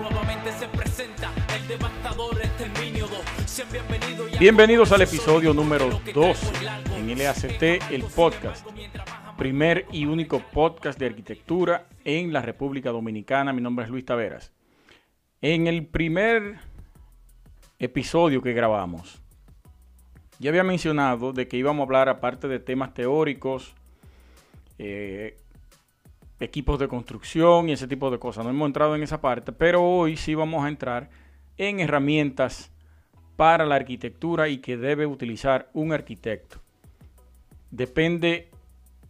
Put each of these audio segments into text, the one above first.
Nuevamente se presenta el devastador exterminio 2. Sean bienvenidos, bienvenidos al episodio número 2 en LACT, el podcast. Primer y único podcast de arquitectura en la República Dominicana. Mi nombre es Luis Taveras. En el primer episodio que grabamos, ya había mencionado de que íbamos a hablar, aparte de temas teóricos, eh, equipos de construcción y ese tipo de cosas. No hemos entrado en esa parte, pero hoy sí vamos a entrar en herramientas para la arquitectura y que debe utilizar un arquitecto. Depende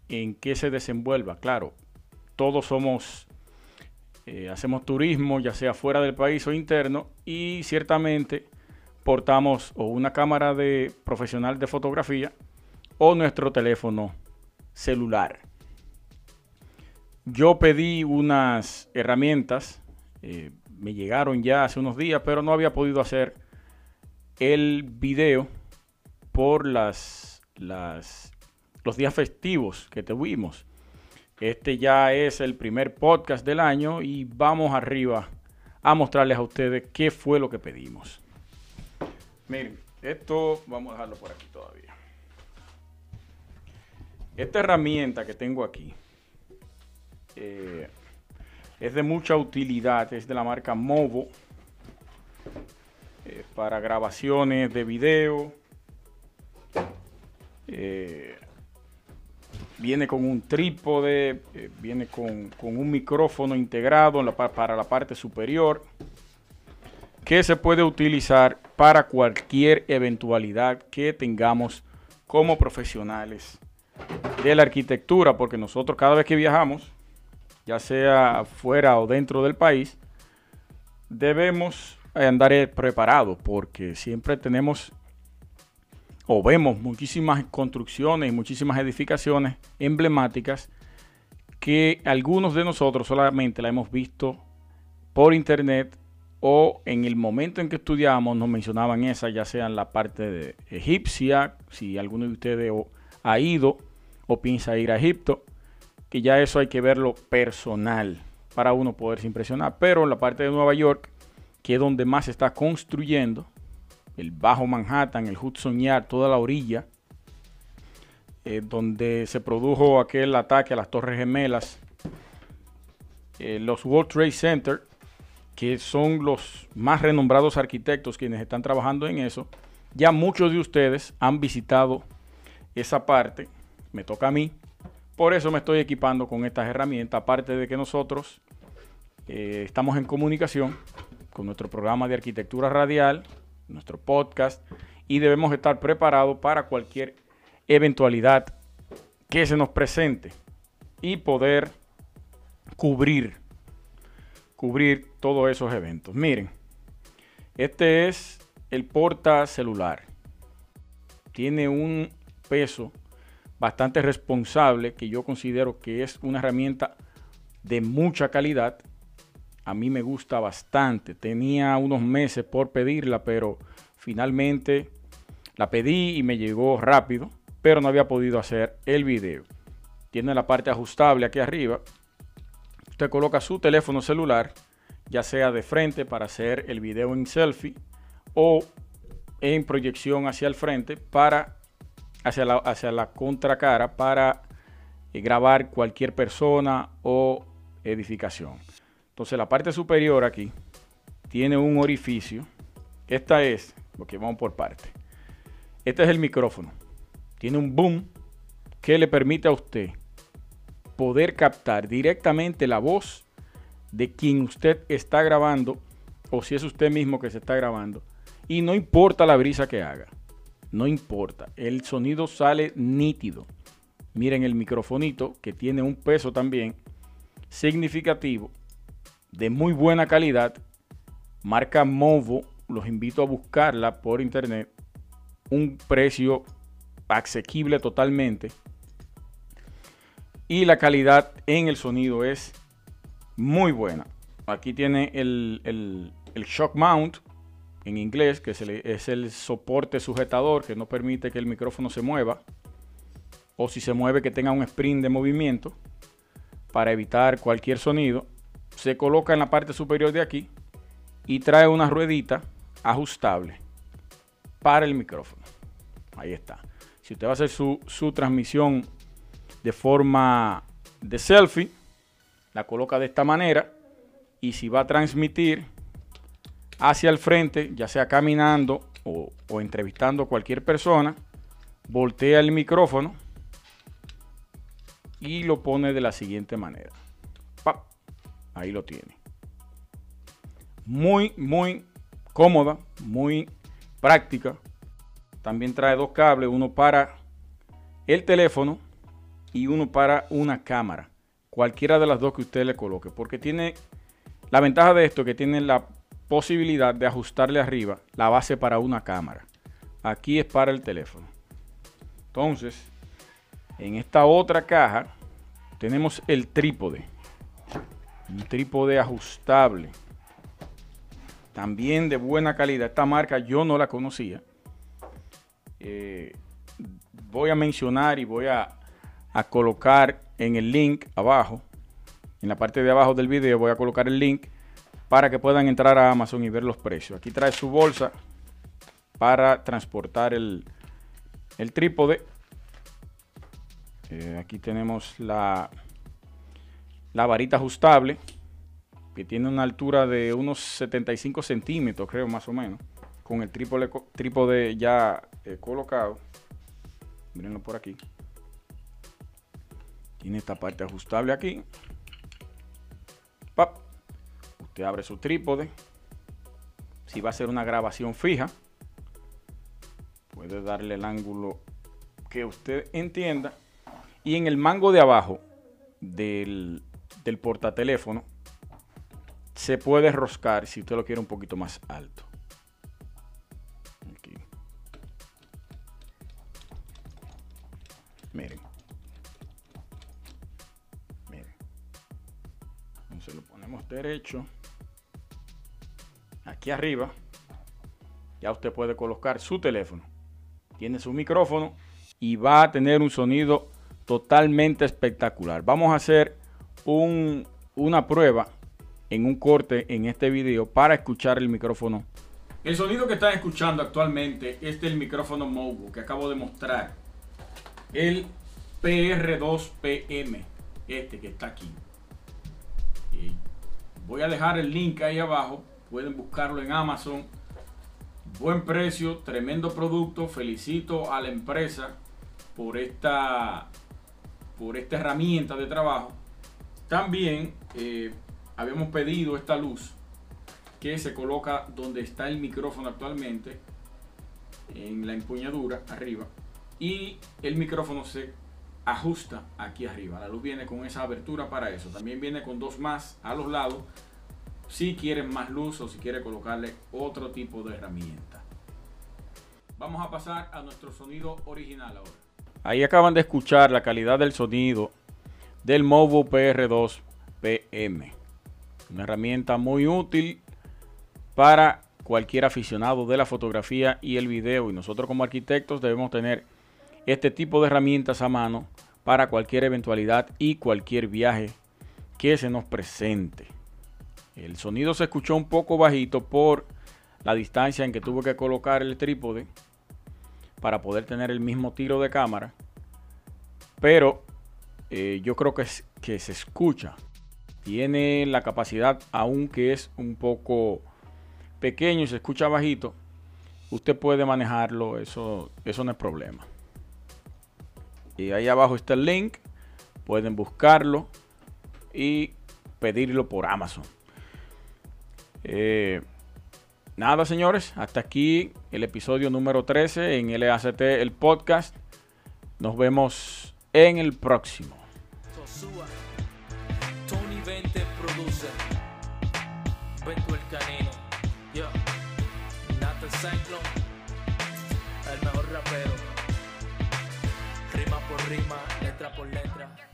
en qué se desenvuelva. Claro, todos somos, eh, hacemos turismo, ya sea fuera del país o interno, y ciertamente portamos o una cámara de profesional de fotografía o nuestro teléfono celular. Yo pedí unas herramientas, eh, me llegaron ya hace unos días, pero no había podido hacer el video por las, las, los días festivos que tuvimos. Este ya es el primer podcast del año y vamos arriba a mostrarles a ustedes qué fue lo que pedimos. Miren, esto vamos a dejarlo por aquí todavía. Esta herramienta que tengo aquí eh, es de mucha utilidad, es de la marca Movo eh, para grabaciones de video. Eh, viene con un trípode, viene con, un micrófono integrado para la parte superior que se puede utilizar para cualquier eventualidad que tengamos como profesionales de la arquitectura, porque nosotros cada vez que viajamos, ya sea fuera o dentro del país, debemos andar preparados porque siempre tenemos o vemos muchísimas construcciones y muchísimas edificaciones emblemáticas que algunos de nosotros solamente la hemos visto por internet o en el momento en que estudiamos nos mencionaban esa, ya sea en la parte de egipcia, si alguno de ustedes ha ido o piensa ir a Egipto, que ya eso hay que verlo personal para uno poderse impresionar. Pero en la parte de Nueva York, que es donde más se está construyendo, el Bajo Manhattan, el Hudson Yard, toda la orilla, eh, donde se produjo aquel ataque a las Torres Gemelas, eh, los World Trade Center, que son los más renombrados arquitectos quienes están trabajando en eso, ya muchos de ustedes han visitado esa parte, me toca a mí, por eso me estoy equipando con estas herramientas, aparte de que nosotros eh, estamos en comunicación con nuestro programa de arquitectura radial, nuestro podcast, y debemos estar preparados para cualquier eventualidad que se nos presente y poder cubrir, cubrir todos esos eventos. Miren, este es el porta celular. Tiene un peso bastante responsable, que yo considero que es una herramienta de mucha calidad. A mí me gusta bastante. Tenía unos meses por pedirla, pero finalmente la pedí y me llegó rápido, pero no había podido hacer el video. Tiene la parte ajustable aquí arriba. Usted coloca su teléfono celular, ya sea de frente para hacer el video en selfie o en proyección hacia el frente para hacia la, hacia la contracara para eh, grabar cualquier persona o edificación. Entonces la parte superior aquí tiene un orificio. Esta es, porque vamos por parte. Este es el micrófono. Tiene un boom que le permite a usted poder captar directamente la voz de quien usted está grabando o si es usted mismo que se está grabando. Y no importa la brisa que haga no importa, el sonido sale nítido. Miren el microfonito que tiene un peso también significativo, de muy buena calidad, marca Movo, los invito a buscarla por internet, un precio asequible totalmente y la calidad en el sonido es muy buena. Aquí tiene el, el shock mount en inglés, que es el soporte sujetador que no permite que el micrófono se mueva, o si se mueve que tenga un sprint de movimiento para evitar cualquier sonido. Se coloca en la parte superior de aquí y trae una ruedita ajustable para el micrófono. Ahí está. Si usted va a hacer su, su transmisión de forma de selfie, la coloca de esta manera y si va a transmitir hacia el frente, ya sea caminando o, entrevistando a cualquier persona, voltea el micrófono y lo pone de la siguiente manera. Ahí lo tiene. Muy, muy cómoda, muy práctica. También trae dos cables, uno para el teléfono y uno para una cámara. Cualquiera de las dos que usted le coloque. Porque tiene la ventaja de esto que tiene la posibilidad de ajustarle arriba la base para una cámara. Aquí es para el teléfono. Entonces, en esta otra caja tenemos el trípode. Un trípode ajustable. También de buena calidad. Esta marca yo no la conocía. Eh, voy a mencionar y voy a, a colocar en el link abajo. En la parte de abajo del video voy a colocar el link para que puedan entrar a Amazon y ver los precios. Aquí trae su bolsa para transportar el, trípode. Eh, aquí tenemos la, varita ajustable que tiene una altura de unos 75 centímetros, creo más o menos, con el trípode, ya eh, colocado. Mírenlo por aquí. Tiene esta parte ajustable aquí. Usted abre su trípode. Si va a ser una grabación fija, puede darle el ángulo que usted entienda. Y en el mango de abajo del, del portateléfono se puede roscar si usted lo quiere un poquito más alto. Aquí. Miren. Miren. Entonces lo ponemos derecho aquí arriba, ya usted puede colocar su teléfono. Tiene su micrófono y va a tener un sonido totalmente espectacular. Vamos a hacer una prueba en un corte en este video para escuchar el micrófono. El sonido que están escuchando actualmente es del micrófono Movo que acabo de mostrar. El PR2PM, este que está aquí. voy a dejar el link ahí abajo Pueden buscarlo en Amazon. Buen precio, tremendo producto. Felicito a la empresa por esta, por esta herramienta de trabajo. También eh, habíamos pedido esta luz que se coloca donde está el micrófono actualmente, en la empuñadura arriba, y el micrófono se ajusta aquí arriba. La luz viene con esa abertura para eso. También viene con dos más a los lados si quieren más luz o si quieren colocarle otro tipo de herramienta. Vamos a pasar a nuestro sonido original ahora. Ahí acaban de escuchar la calidad del sonido del Movo PR2 PM. Una herramienta muy útil para cualquier aficionado de la fotografía y el video. Y nosotros como arquitectos debemos tener este tipo de herramientas a mano para cualquier eventualidad y cualquier viaje que se nos presente. El sonido se escuchó un poco bajito por la distancia en que tuve que colocar el trípode para poder tener el mismo tiro de cámara. Pero eh, yo creo que, se escucha. Tiene la capacidad, aunque es un poco pequeño y se escucha bajito, usted puede manejarlo, eso, eso no es problema. Y ahí abajo está el link, pueden buscarlo y pedirlo por Amazon. Eh, nada, señores, hasta aquí el episodio número 13 en LACT, el podcast. Nos vemos en el próximo. Cyclone. El mejor rapero. Rima por rima, letra por letra.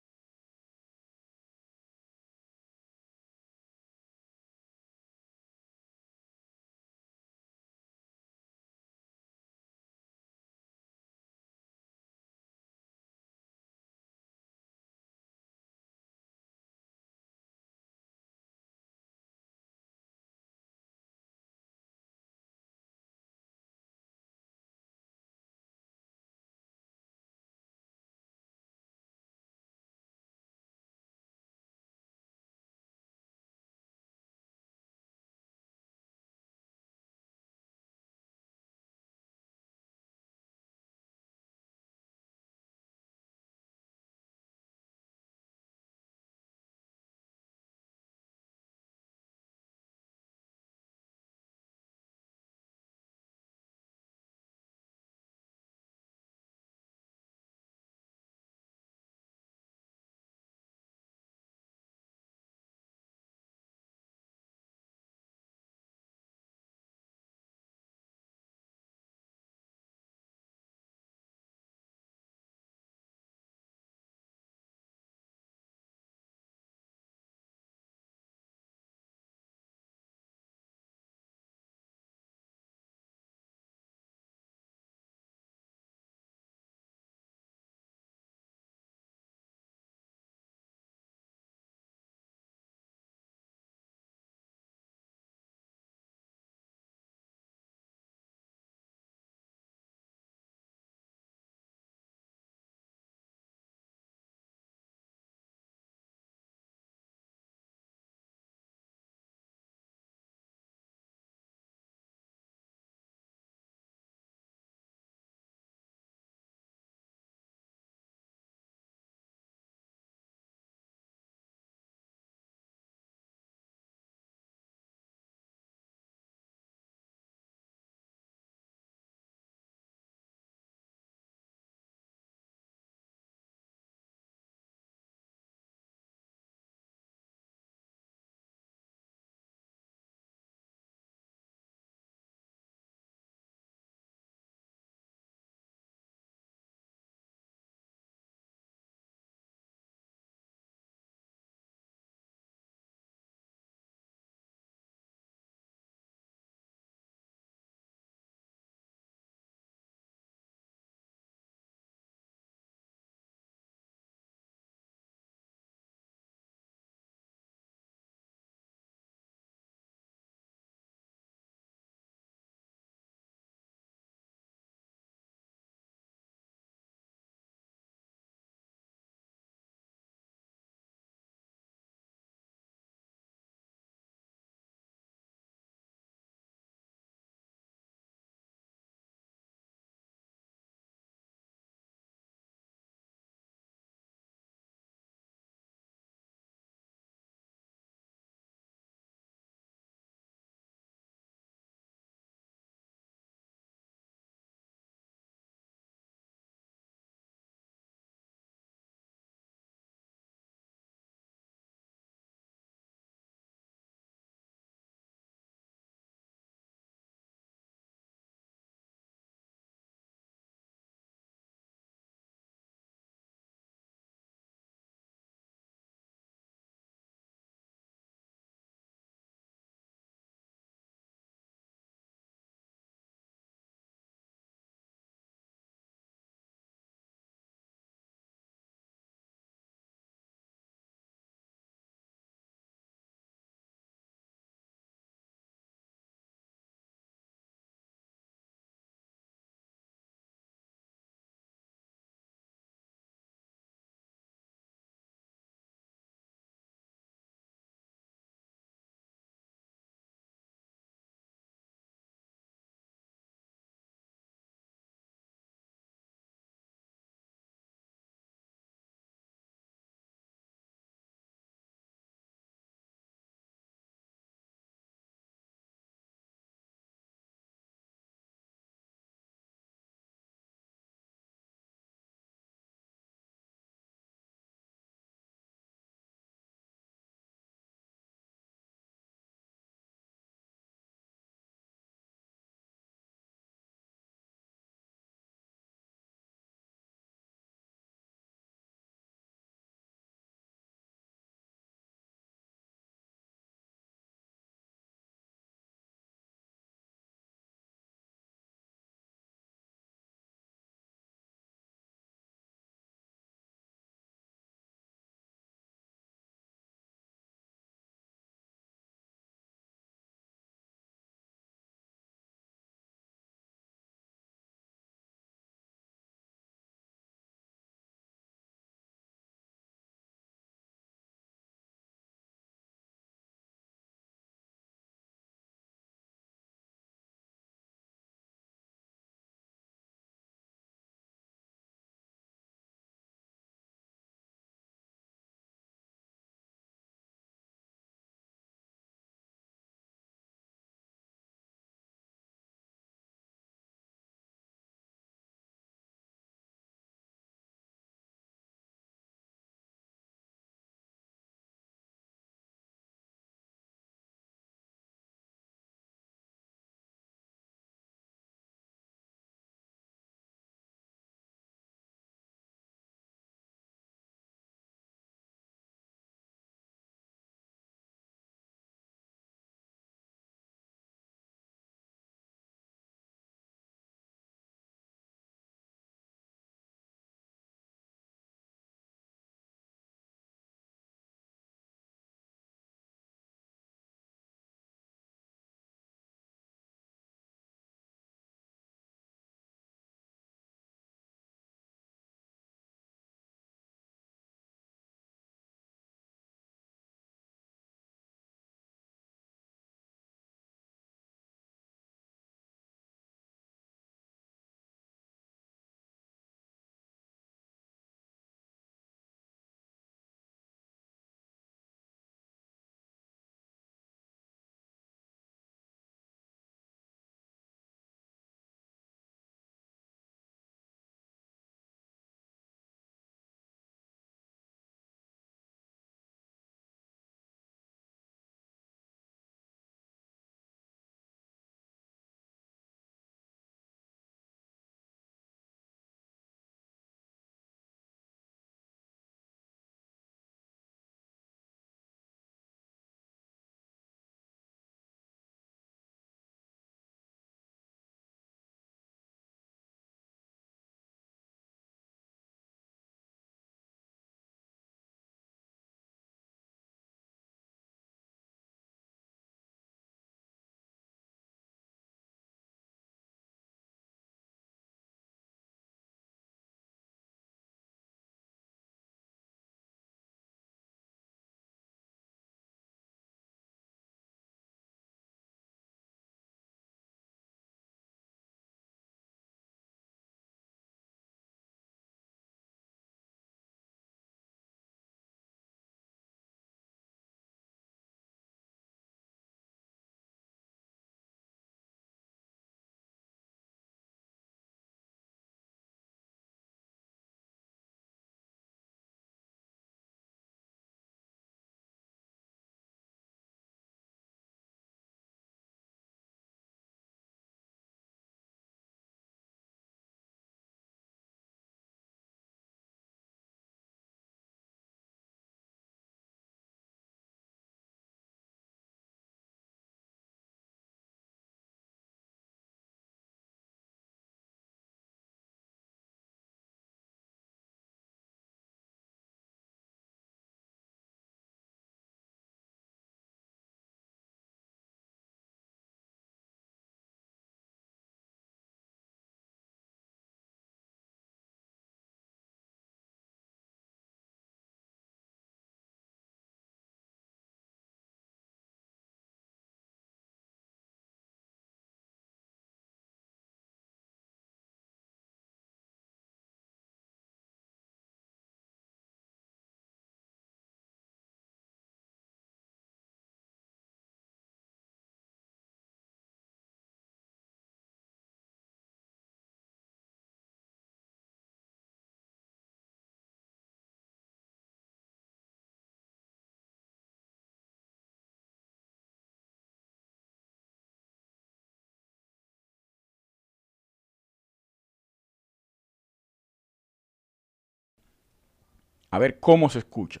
A ver cómo se escucha.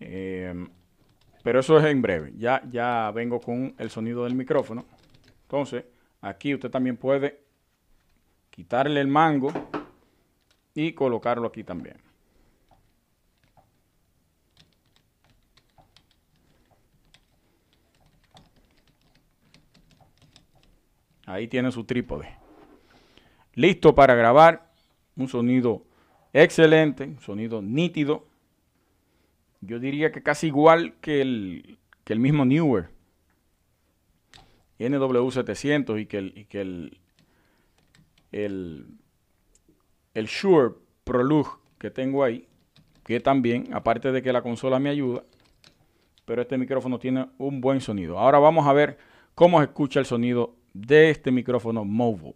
Eh, pero eso es en breve. Ya, ya vengo con el sonido del micrófono. Entonces, aquí usted también puede quitarle el mango y colocarlo aquí también. Ahí tiene su trípode. Listo para grabar. Un sonido excelente, sonido nítido. Yo diría que casi igual que el, que el mismo Newer. NW700 y que el, el, el, el Shure Prolug que tengo ahí, que también, aparte de que la consola me ayuda, pero este micrófono tiene un buen sonido. Ahora vamos a ver cómo se escucha el sonido de este micrófono Movo.